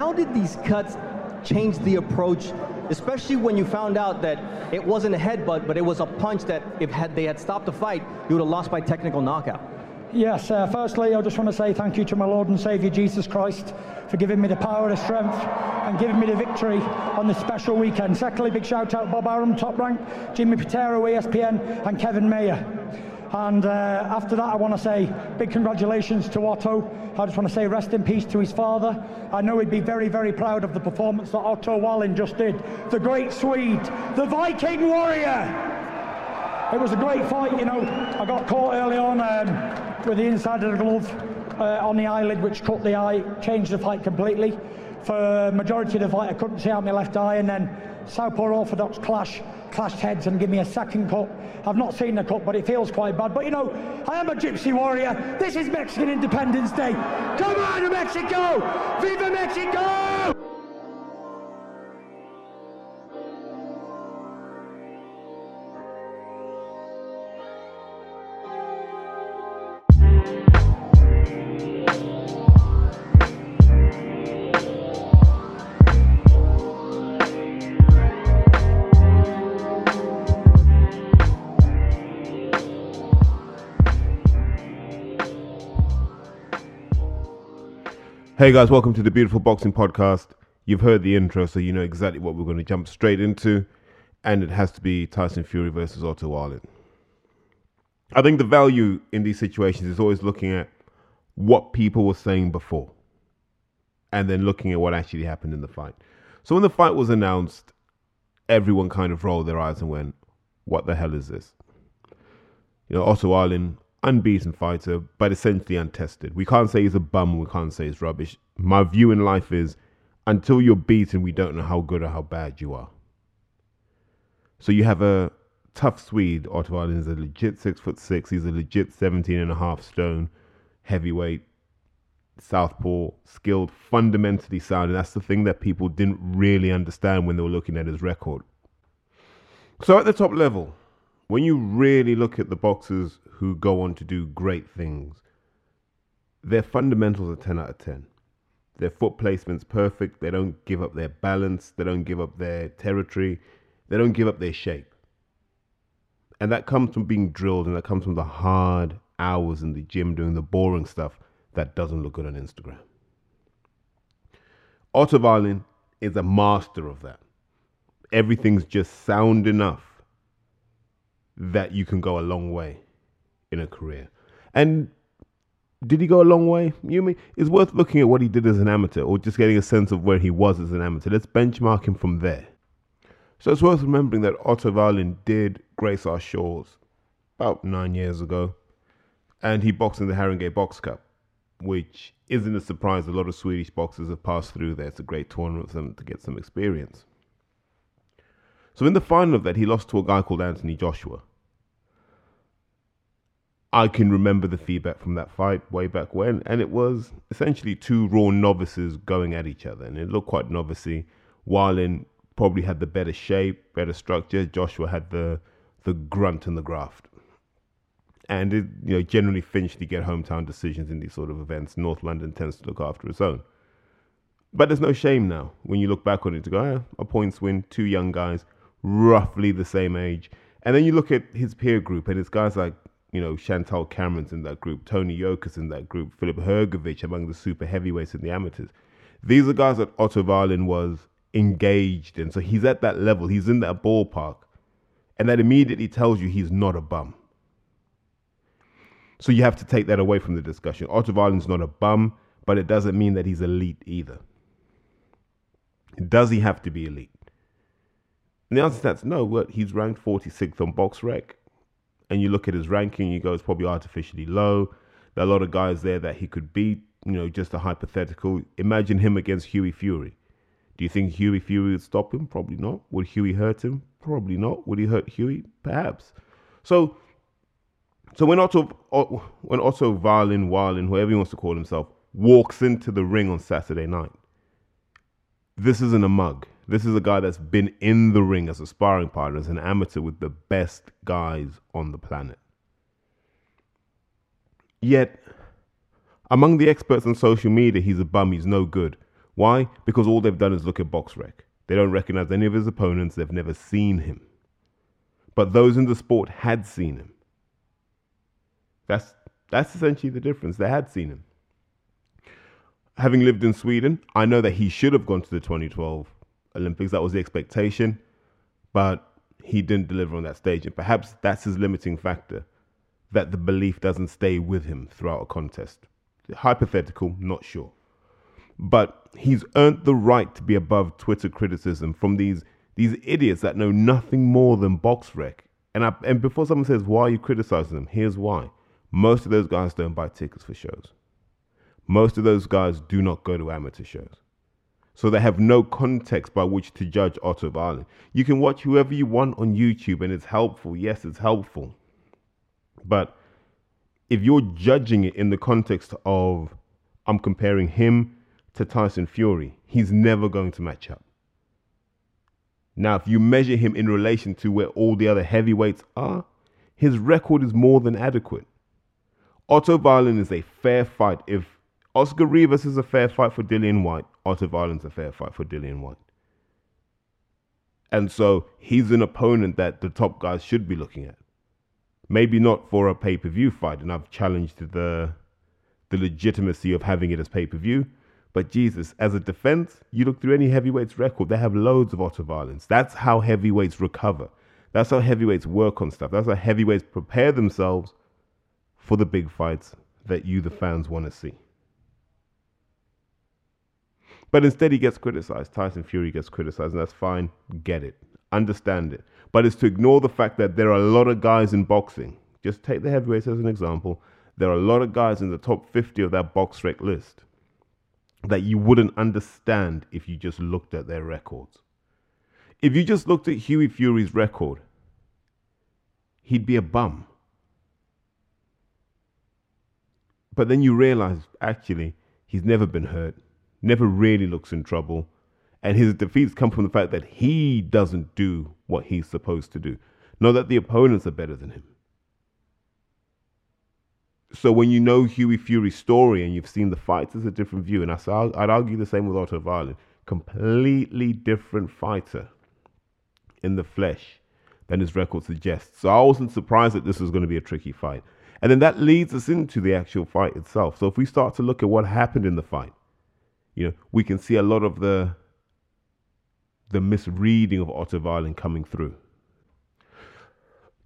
How did these cuts change the approach, especially when you found out that it wasn't a headbutt, but it was a punch that if had, they had stopped the fight, you would have lost by technical knockout? Yes, uh, firstly, I just want to say thank you to my Lord and Saviour Jesus Christ for giving me the power, the strength, and giving me the victory on this special weekend. Secondly, big shout out Bob Arum, Top Rank, Jimmy Pitaro, ESPN, and Kevin Mayer. And uh, after that, I want to say big congratulations to Otto. I just want to say rest in peace to his father. I know he'd be very, very proud of the performance that Otto Wallin just did. The great Swede, the Viking warrior. It was a great fight, you know. I got caught early on um, with the inside of the glove uh, on the eyelid, which cut the eye, changed the fight completely. For majority of the fight, I couldn't see out my left eye, and then Southpaw Orthodox clash, clashed heads and give me a second cup. I've not seen the cup, but it feels quite bad. But you know, I am a gypsy warrior. This is Mexican Independence Day. Come on, Mexico! Viva Mexico! Hey guys, welcome to the Beautiful Boxing Podcast. You've heard the intro, so you know exactly what we're going to jump straight into, and it has to be Tyson Fury versus Otto Wallin. I think the value in these situations is always looking at what people were saying before, and then looking at what actually happened in the fight. So when the fight was announced, everyone kind of rolled their eyes and went, "What the hell is this?" You know, Otto Wallin unbeaten fighter, but essentially untested. We can't say he's a bum, we can't say he's rubbish. My view in life is until you're beaten, we don't know how good or how bad you are. So you have a tough Swede, Otto is a legit six foot six, he's a legit 17 and a half stone heavyweight, southpaw, skilled, fundamentally sound, and that's the thing that people didn't really understand when they were looking at his record. So at the top level, when you really look at the boxers who go on to do great things, their fundamentals are 10 out of 10. Their foot placement's perfect. They don't give up their balance. They don't give up their territory. They don't give up their shape. And that comes from being drilled and that comes from the hard hours in the gym doing the boring stuff that doesn't look good on Instagram. Otto Wallin is a master of that. Everything's just sound enough that you can go a long way in a career. And did he go a long way? You mean it's worth looking at what he did as an amateur or just getting a sense of where he was as an amateur. Let's benchmark him from there. So it's worth remembering that Otto Wallin did grace our shores about nine years ago, and he boxed in the Haringey Box Cup, which isn't a surprise. A lot of Swedish boxers have passed through there. It's a great tournament for them to get some experience. So in the final of that, he lost to a guy called Anthony Joshua. I can remember the feedback from that fight way back when, and it was essentially two raw novices going at each other, and it looked quite novicey. Wallin probably had the better shape, better structure. Joshua had the the grunt and the graft, and it you know generally Finchley get hometown decisions in these sort of events. North London tends to look after its own, but there's no shame now when you look back on it to go ah, a points win, two young guys, roughly the same age, and then you look at his peer group and it's guys like you know, Chantal Cameron's in that group, Tony Yoka's in that group, Filip Hrgovic among the super heavyweights and the amateurs. These are guys that Otto Wallin was engaged in. So he's at that level, he's in that ballpark. And that immediately tells you he's not a bum. So you have to take that away from the discussion. Otto Wallin's not a bum, but it doesn't mean that he's elite either. Does he have to be elite? And the answer to that's no. What he's ranked 46th on BoxRec and you look at his ranking, you go, it's probably artificially low. There are a lot of guys there that he could beat, you know, just a hypothetical. Imagine him against Hughie Fury. Do you think Hughie Fury would stop him? Probably not. Would Hughie hurt him? Probably not. Would he hurt Hughie? Perhaps. So, so when Otto, when Otto Wallin, Wallin, whoever he wants to call himself, walks into the ring on Saturday night, this isn't a mug. This is a guy that's been in the ring as a sparring partner, as an amateur with the best guys on the planet. Yet, among the experts on social media, he's a bum, he's no good. Why? Because all they've done is look at BoxRec. They don't recognize any of his opponents. They've never seen him. But those in the sport had seen him. That's that's essentially the difference. They had seen him. Having lived in Sweden, I know that he should have gone to the 2012 Olympics. That was the expectation, but he didn't deliver on that stage. And perhaps that's his limiting factor that the belief doesn't stay with him throughout a contest. Hypothetical, not sure. But he's earned the right to be above Twitter criticism from these these idiots that know nothing more than BoxRec. And I, and before someone says why are you criticizing them, here's why. Most of those guys don't buy tickets for shows. Most of those guys do not go to amateur shows. So they have no context by which to judge Otto Wallin. You can watch whoever you want on YouTube and it's helpful. Yes, it's helpful. But if you're judging it in the context of I'm comparing him to Tyson Fury, he's never going to match up. Now, if you measure him in relation to where all the other heavyweights are, his record is more than adequate. Otto Wallin is a fair fight. If Oscar Rivas is a fair fight for Dillian Whyte, Otto Wallin's a fair fight for Dillian Whyte. And so he's an opponent that the top guys should be looking at. Maybe not for a pay per view fight, and I've challenged the the legitimacy of having it as pay per view. But Jesus, as a defense, you look through any heavyweight's record, they have loads of Otto Wallins. That's how heavyweights recover. That's how heavyweights work on stuff. That's how heavyweights prepare themselves for the big fights that you, the fans, want to see. But instead, he gets criticized. Tyson Fury gets criticized, and that's fine. Get it. Understand it. But it's to ignore the fact that there are a lot of guys in boxing. Just take the heavyweights as an example. There are a lot of guys in the top 50 of that BoxRec list that you wouldn't understand if you just looked at their records. If you just looked at Hughie Fury's record, he'd be a bum. But then you realize, actually, he's never been hurt, never really looks in trouble, and his defeats come from the fact that he doesn't do what he's supposed to do, not that the opponents are better than him. So when you know Hughie Fury's story and you've seen the fights, it's a different view. And I'd argue the same with Otto Wallin. Completely different fighter in the flesh than his record suggests. So I wasn't surprised that this was going to be a tricky fight. And then that leads us into the actual fight itself. So if we start to look at what happened in the fight, you know, we can see a lot of the the misreading of Otto Wallin coming through.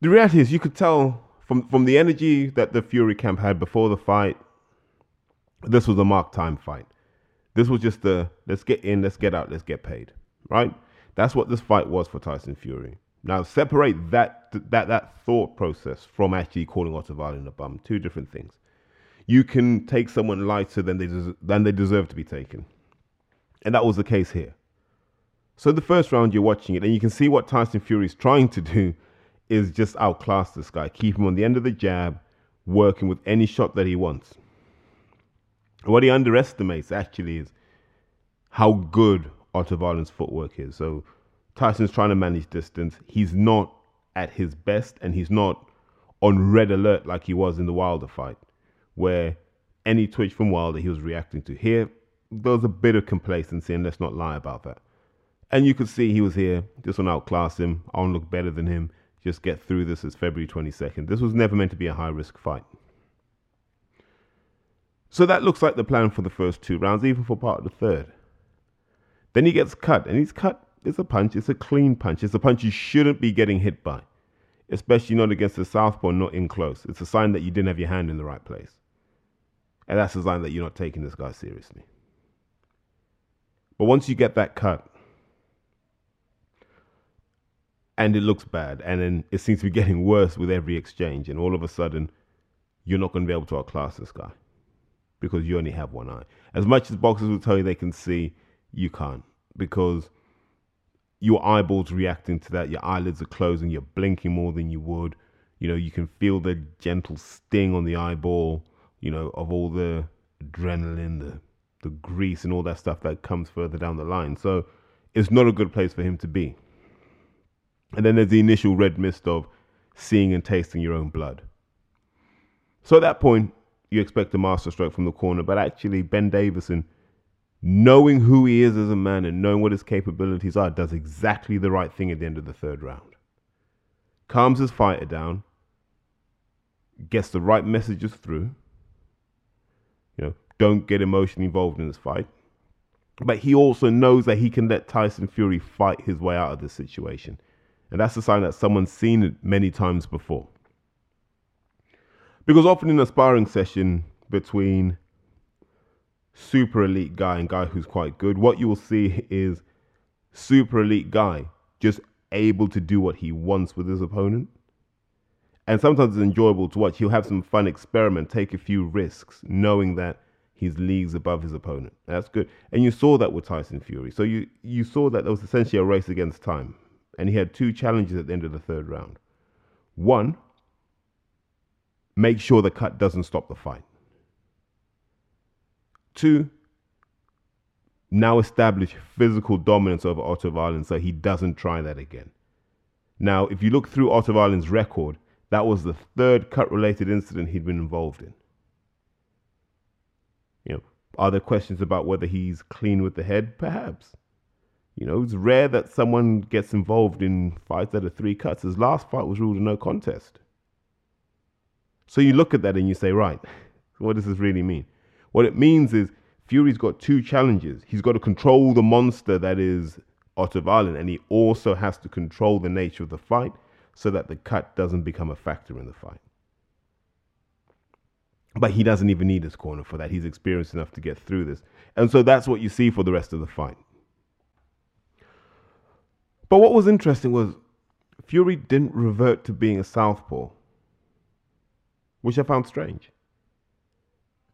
The reality is you could tell from from the energy that the Fury camp had before the fight, this was a mark time fight. This was just the let's get in, let's get out, let's get paid. Right? That's what this fight was for Tyson Fury. Now separate that that that thought process from actually calling Otto Wallin a bum. Two different things. You can take someone lighter than they des- than they deserve to be taken, and that was the case here. So the first round you're watching it, and you can see what Tyson Fury is trying to do is just outclass this guy, keep him on the end of the jab, working with any shot that he wants. What he underestimates actually is how good Otto footwork is. So Tyson's trying to manage distance. He's not at his best and he's not on red alert like he was in the Wilder fight, where any twitch from Wilder he was reacting to. Here, there was a bit of complacency, and let's not lie about that. And you could see he was here, just want to outclass him. I want to look better than him. Just get through this. It's February 22nd. This was never meant to be a high risk fight. So that looks like the plan for the first two rounds, even for part of the third. Then he gets cut, and he's cut. It's a punch. It's a clean punch. It's a punch you shouldn't be getting hit by, especially not against the southpaw, not in close. It's a sign that you didn't have your hand in the right place. And that's a sign that you're not taking this guy seriously. But once you get that cut, and it looks bad, and then it seems to be getting worse with every exchange, and all of a sudden, you're not going to be able to outclass this guy because you only have one eye. As much as boxers will tell you they can see, you can't because your eyeballs reacting to that, your eyelids are closing, you're blinking more than you would. You know, you can feel the gentle sting on the eyeball, you know, of all the adrenaline, the the grease and all that stuff that comes further down the line. So it's not a good place for him to be. And then there's the initial red mist of seeing and tasting your own blood. So at that point, you expect a masterstroke from the corner, but actually Ben Davison knowing who he is as a man and knowing what his capabilities are, does exactly the right thing at the end of the third round. Calms his fighter down, gets the right messages through. Don't get emotionally involved in this fight. But he also knows that he can let Tyson Fury fight his way out of this situation. And that's a sign that someone's seen it many times before. Because often in a sparring session between super elite guy and guy who's quite good, what you will see is super elite guy just able to do what he wants with his opponent. And sometimes it's enjoyable to watch. He'll have some fun experiment, take a few risks, knowing that he's leagues above his opponent. That's good. And you saw that with Tyson Fury. So you, you saw that there was essentially a race against time. And he had two challenges at the end of the third round. One, make sure the cut doesn't stop the fight. Two, now establish physical dominance over Otto Wallin so he doesn't try that again. Now, if you look through Otto Wallin's record, that was the third cut related incident he'd been involved in. Are there questions about whether he's clean with the head? Perhaps. You know, it's rare that someone gets involved in fights that are three cuts. His last fight was ruled a no contest. So you look at that and you say, right, what does this really mean? What it means is Fury's got two challenges. He's got to control the monster that is Otto Wallin, and he also has to control the nature of the fight so that the cut doesn't become a factor in the fight. But he doesn't even need his corner for that. He's experienced enough to get through this. And so that's what you see for the rest of the fight. But what was interesting was Fury didn't revert to being a southpaw, which I found strange.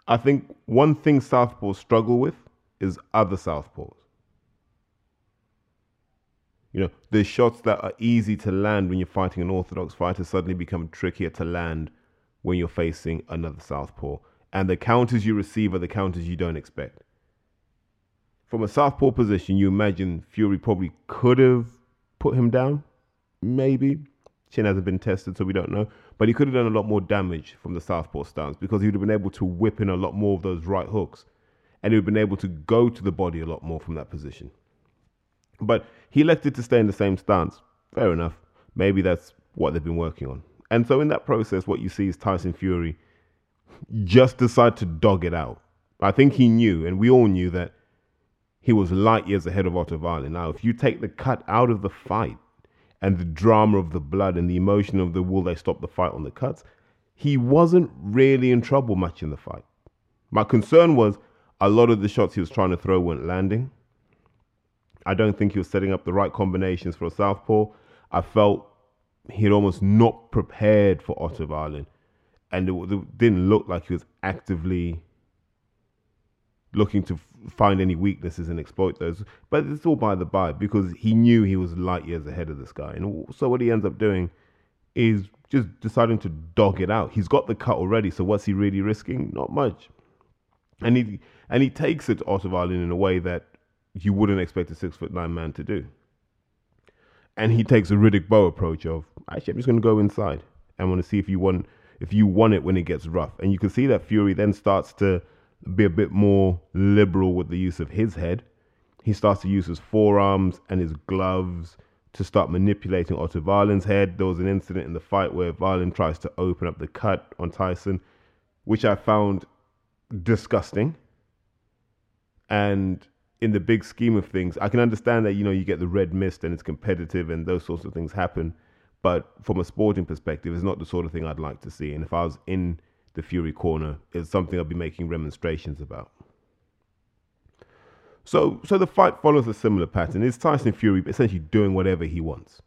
I think one thing southpaws struggle with is other southpaws. You know, the shots that are easy to land when you're fighting an orthodox fighter suddenly become trickier to land when you're facing another southpaw. And the counters you receive are the counters you don't expect. From a southpaw position, you imagine Fury probably could have put him down, maybe. Chin hasn't been tested, so we don't know. But he could have done a lot more damage from the southpaw stance because he would have been able to whip in a lot more of those right hooks. And he would have been able to go to the body a lot more from that position. But he elected to stay in the same stance. Fair enough. Maybe that's what they've been working on. And so in that process, what you see is Tyson Fury just decide to dog it out. I think he knew, and we all knew that he was light years ahead of Otto Wallin. Now, if you take the cut out of the fight, and the drama of the blood and the emotion of the will they stop the fight on the cuts, he wasn't really in trouble much in the fight. My concern was a lot of the shots he was trying to throw weren't landing. I don't think he was setting up the right combinations for a southpaw. I felt he'd almost not prepared for Otto Wallin, and it, it didn't look like he was actively looking to find any weaknesses and exploit those. But it's all by the by because he knew he was light years ahead of this guy. And so what he ends up doing is just deciding to dog it out. He's got the cut already, so what's he really risking? Not much. And he and he takes it to Otto Wallin in a way that you wouldn't expect a six foot nine man to do. And he takes a Riddick Bowe approach of actually I'm just gonna go inside and want to see if you want if you want it when it gets rough. And you can see that Fury then starts to be a bit more liberal with the use of his head. He starts to use his forearms and his gloves to start manipulating Otto Wallin's head. There was an incident in the fight where Wallin tries to open up the cut on Tyson, which I found disgusting. And in the big scheme of things, I can understand that you know you get the red mist and it's competitive and those sorts of things happen. But from a sporting perspective, it's not the sort of thing I'd like to see. And if I was in the Fury corner it's something I'd be making remonstrations about. So, so the fight follows a similar pattern. It's Tyson Fury essentially doing whatever he wants.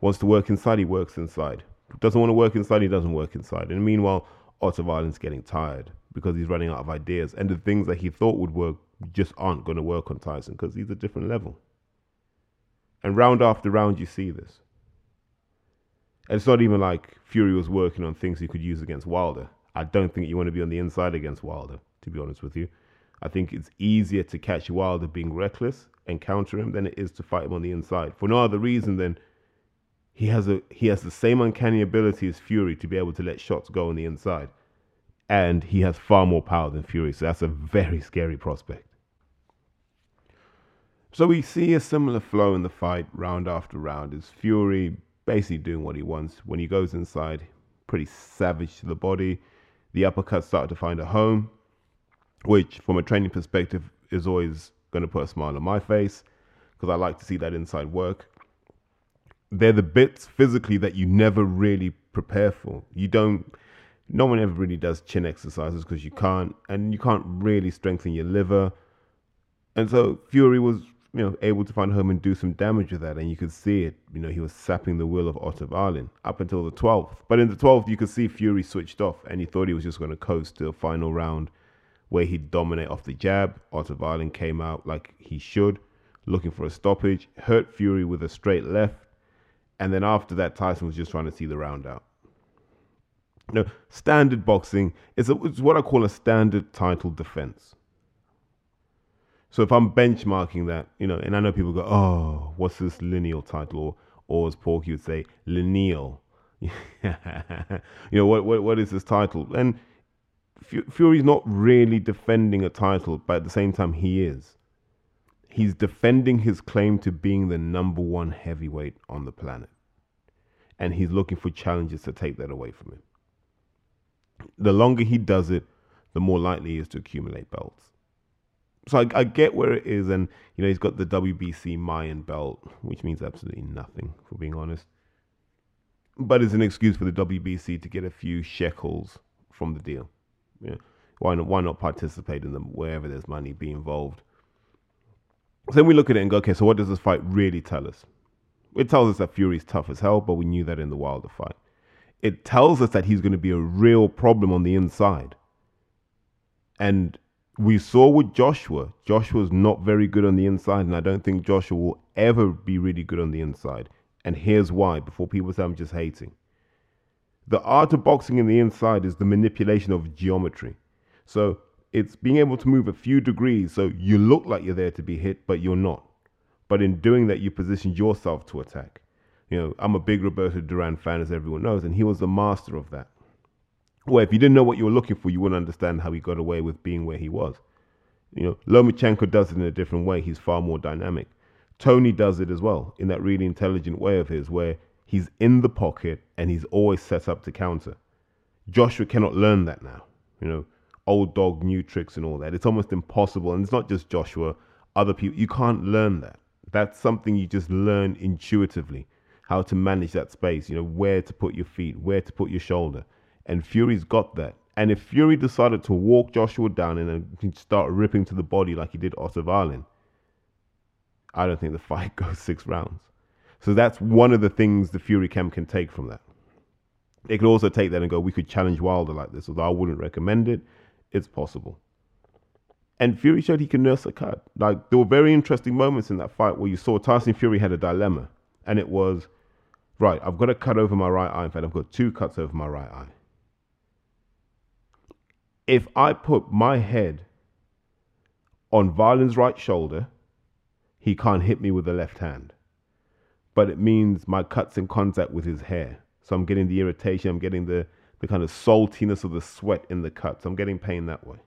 Wants to work inside, he works inside. Doesn't want to work inside, he doesn't work inside. And meanwhile, Otto Wallin's getting tired because he's running out of ideas. And the things that he thought would work just aren't going to work on Tyson because he's a different level. And round after round, you see this. And it's not even like Fury was working on things he could use against Wilder. I don't think you want to be on the inside against Wilder, to be honest with you. I think it's easier to catch Wilder being reckless and counter him than it is to fight him on the inside. For no other reason than he has a he has the same uncanny ability as Fury to be able to let shots go on the inside. And he has far more power than Fury, so that's a very scary prospect. So we see a similar flow in the fight round after round. Is Fury basically doing what he wants when he goes inside, pretty savage to the body. The uppercuts start to find a home, which, from a training perspective, is always going to put a smile on my face because I like to see that inside work. They're the bits physically that you never really prepare for. You don't. No one ever really does chin exercises because you can't, and you can't really strengthen your liver. And so Fury was you know, able to find home and do some damage with that. And you could see it. You know, he was sapping the will of Otto Wallin up until the 12th. But in the 12th, you could see Fury switched off and he thought he was just going to coast to a final round where he'd dominate off the jab. Otto Wallin came out like he should, looking for a stoppage, hurt Fury with a straight left. And then after that, Tyson was just trying to see the round out. You know, standard boxing is, what I call a standard title defense. So if I'm benchmarking that, you know, and I know people go, oh, what's this lineal title? Or, or as Porky would say, lineal. you know, what, what, what is this title? And Fury's not really defending a title, but at the same time, he is. He's defending his claim to being the number one heavyweight on the planet. And he's looking for challenges to take that away from him. The longer he does it, the more likely he is to accumulate belts so I, I, get where it is, and you know he's got the WBC Mayan belt, which means absolutely nothing, for being honest. But it's an excuse for the WBC to get a few shekels from the deal. Yeah. Why not? Why not participate in them wherever there's money be involved? So then we look at it and go, okay, so what does this fight really tell us? It tells us that Fury's tough as hell, but we knew that in the Wilder fight. It tells us that he's going to be a real problem on the inside. And we saw with Joshua, Joshua's not very good on the inside, and I don't think Joshua will ever be really good on the inside. And here's why before people say I'm just hating. The art of boxing in the inside is the manipulation of geometry. So it's being able to move a few degrees so you look like you're there to be hit, but you're not. But in doing that, you position yourself to attack. You know, I'm a big Roberto Duran fan, as everyone knows, and he was the master of that where if you didn't know what you were looking for, you wouldn't understand how he got away with being where he was. You know, Lomachenko does it in a different way. He's far more dynamic. Toney does it as well in that really intelligent way of his, where he's in the pocket and he's always set up to counter. Joshua cannot learn that now. You know, old dog, new tricks, and all that. It's almost impossible. And it's not just Joshua, other people. You can't learn that. That's something you just learn intuitively how to manage that space, you know, where to put your feet, where to put your shoulder. And Fury's got that. And if Fury decided to walk Joshua down and start ripping to the body like he did Otto Wallin, I don't think the fight goes six rounds. So that's one of the things the Fury camp can take from that. They could also take that and go, we could challenge Wilder like this, although I wouldn't recommend it. It's possible. And Fury showed he can nurse a cut. Like there were very interesting moments in that fight where you saw Tyson Fury had a dilemma, and it was, right, I've got a cut over my right eye. In fact, I've got two cuts over my right eye if I put my head on Wallin's right shoulder, he can't hit me with the left hand. But it means my cut's in contact with his hair. So I'm getting the irritation, I'm getting the, the kind of saltiness of the sweat in the cut. So I'm getting pain that way.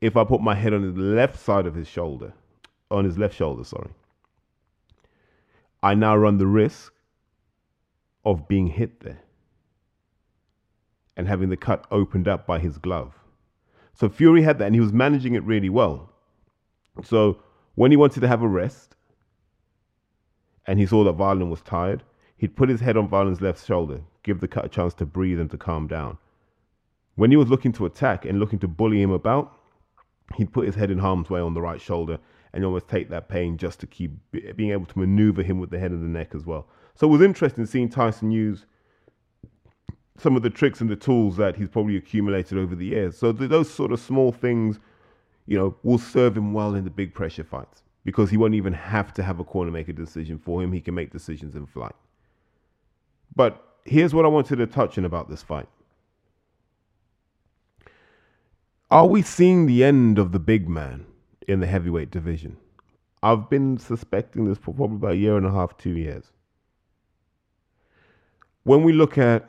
If I put my head on the left side of his shoulder, on his left shoulder, sorry, I now run the risk of being hit there and having the cut opened up by his glove. So Fury had that and he was managing it really well. So when he wanted to have a rest and he saw that Wallin was tired, he'd put his head on Wallin's left shoulder, give the cut a chance to breathe and to calm down. When he was looking to attack and looking to bully him about, he'd put his head in harm's way on the right shoulder and almost take that pain just to keep being able to maneuver him with the head and the neck as well. So it was interesting seeing Tyson use some of the tricks and the tools that he's probably accumulated over the years. So those sort of small things, you know, will serve him well in the big pressure fights because he won't even have to have a corner make a decision for him. He can make decisions in flight. But here's what I wanted to touch on about this fight. Are we seeing the end of the big man in the heavyweight division? I've been suspecting this for probably about a year and a half, two years. When we look at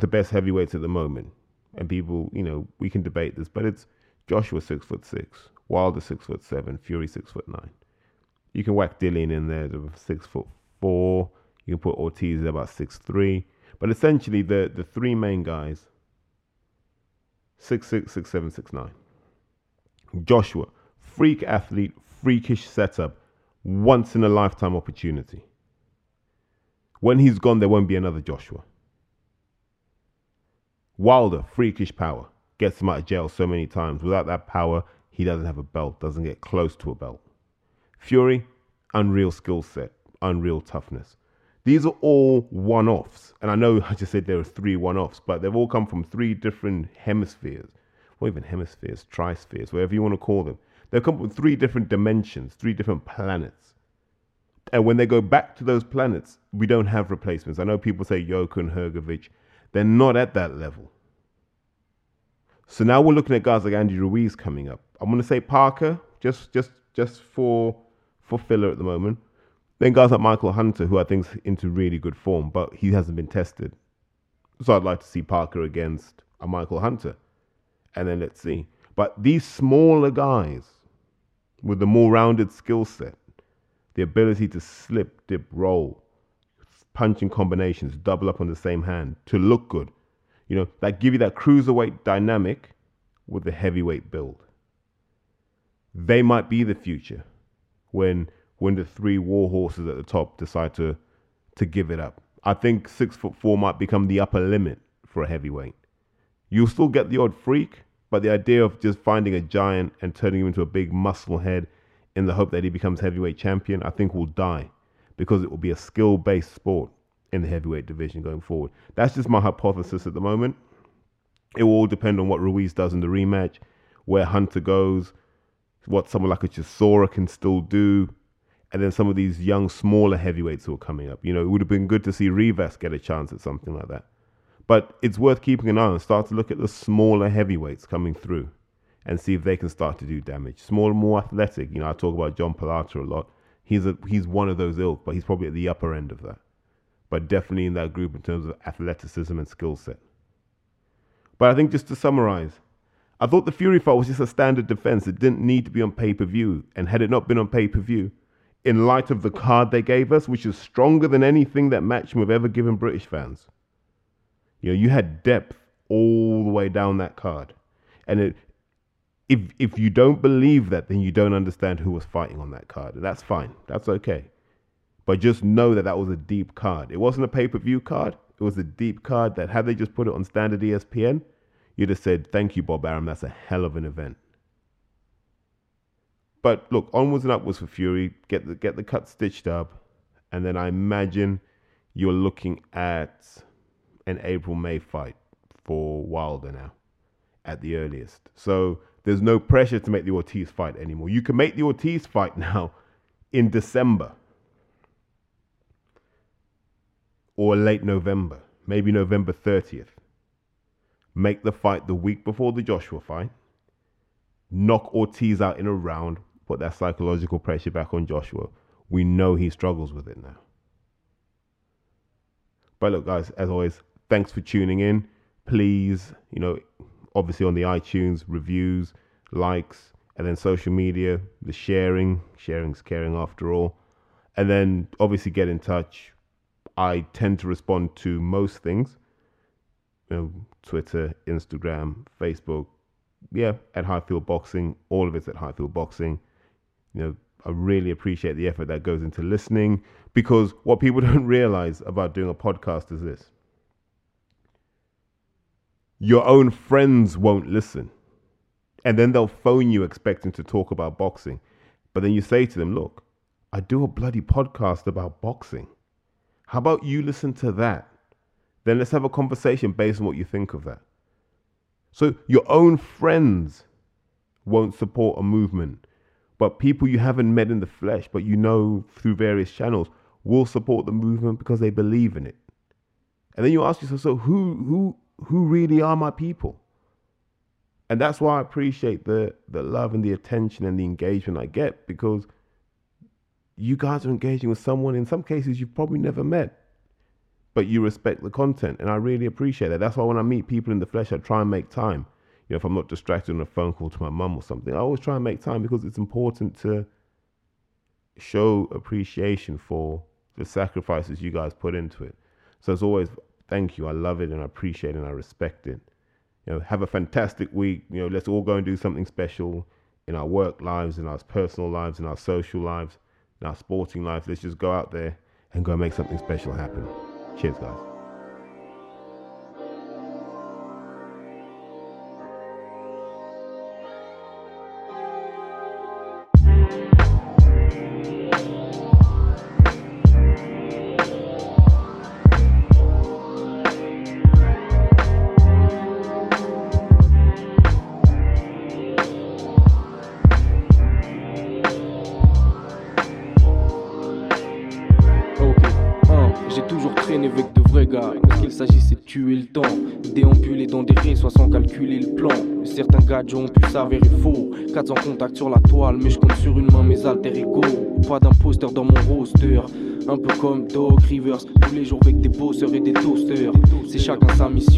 the best heavyweights at the moment. And people, you know, we can debate this, but it's Joshua six foot six, Wilder six foot seven, Fury six foot nine. You can whack Dillian in there, six foot four. You can put Ortiz at about six three. But essentially, the the three main guys, six six, six seven, six nine. Joshua, freak athlete, freakish setup, once in a lifetime opportunity. When he's gone, there won't be another Joshua. Wilder, freakish power, gets him out of jail so many times. Without that power, he doesn't have a belt, doesn't get close to a belt. Fury, unreal skill set, unreal toughness. These are all one offs. And I know I just said there are three one offs, but they've all come from three different hemispheres, or even hemispheres, trispheres, whatever you want to call them. They've come from three different dimensions, three different planets. And when they go back to those planets, we don't have replacements. I know people say Yoka and Hrgovic, they're not at that level. So now we're looking at guys like Andy Ruiz coming up. I'm going to say Parker, just just just for for filler at the moment. Then guys like Michael Hunter, who I think's into really good form, but he hasn't been tested. So I'd like to see Parker against a Michael Hunter, and then let's see. But these smaller guys with the more rounded skill set, the ability to slip, dip, roll, punching combinations, double up on the same hand to look good, you know, that give you that cruiserweight dynamic with the heavyweight build. They might be the future when when the three war horses at the top decide to to give it up. I think six foot four might become the upper limit for a heavyweight. You'll still get the odd freak, but the idea of just finding a giant and turning him into a big muscle head in the hope that he becomes heavyweight champion, I think will die because it will be a skill based sport in the heavyweight division going forward. That's just my hypothesis at the moment. It will all depend on what Ruiz does in the rematch, where Hunter goes, what someone like a Chisora can still do, and then some of these young, smaller heavyweights who are coming up. You know, it would have been good to see Rivas get a chance at something like that. But it's worth keeping an eye on. Start to look at the smaller heavyweights coming through and see if they can start to do damage. Smaller, more athletic. You know, I talk about John Pilata a lot. He's a he's one of those ilk, but he's probably at the upper end of that. But definitely in that group in terms of athleticism and skill set. But I think just to summarize, I thought the Fury fight was just a standard defense. It didn't need to be on pay per view. And had it not been on pay per view, in light of the card they gave us, which is stronger than anything that Matchroom have ever given British fans. You know, you had depth all the way down that card. And it, if if you don't believe that, then you don't understand who was fighting on that card. That's fine. That's okay. But just know that that was a deep card. It wasn't a pay per view card. It was a deep card that had they just put it on standard ESPN, you'd have said, "Thank you, Bob Arum. That's a hell of an event." But look, onwards and upwards for Fury. Get the get the cut stitched up, and then I imagine you're looking at an April May fight for Wilder now, at the earliest. So there's no pressure to make the Ortiz fight anymore. You can make the Ortiz fight now in December or late November, maybe November 30th. Make the fight the week before the Joshua fight. Knock Ortiz out in a round put that psychological pressure back on Joshua. We know he struggles with it now. But look, guys, as always, thanks for tuning in. Please, you know, obviously on the iTunes, reviews, likes, and then social media, the sharing. Sharing's caring after all. And then obviously get in touch. I tend to respond to most things. You know, Twitter, Instagram, Facebook. Yeah, at Highfield Boxing. All of it's at Highfield Boxing you know, I really appreciate the effort that goes into listening because what people don't realize about doing a podcast is this your own friends won't listen. And then they'll phone you expecting to talk about boxing. But then you say to them, look, I do a bloody podcast about boxing. How about you listen to that? Then let's have a conversation based on what you think of that. So your own friends won't support a movement but people you haven't met in the flesh, but you know through various channels, will support the movement because they believe in it. And then you ask yourself, so who who who really are my people? And that's why I appreciate the the love and the attention and the engagement I get because you guys are engaging with someone in some cases you've probably never met but you respect the content and i really appreciate that that's why when i meet people in the flesh i try and make time you know, if I'm not distracted on a phone call to my mum or something, I always try and make time because it's important to show appreciation for the sacrifices you guys put into it. So as always, thank you. I love it and I appreciate it and I respect it. You know, have a fantastic week. You know, let's all go and do something special in our work lives, in our personal lives, in our social lives, in our sporting lives. Let's just go out there and go make something special happen. Cheers, guys. Gadgets ont pu s'avérer faux. 400 contacts sur la toile, mais je compte sur une main mes alter ego. Pas d'imposteur dans mon roster. Un peu comme Dog Rivers, tous les jours avec des bosseurs et des toasters. C'est chacun sa mission.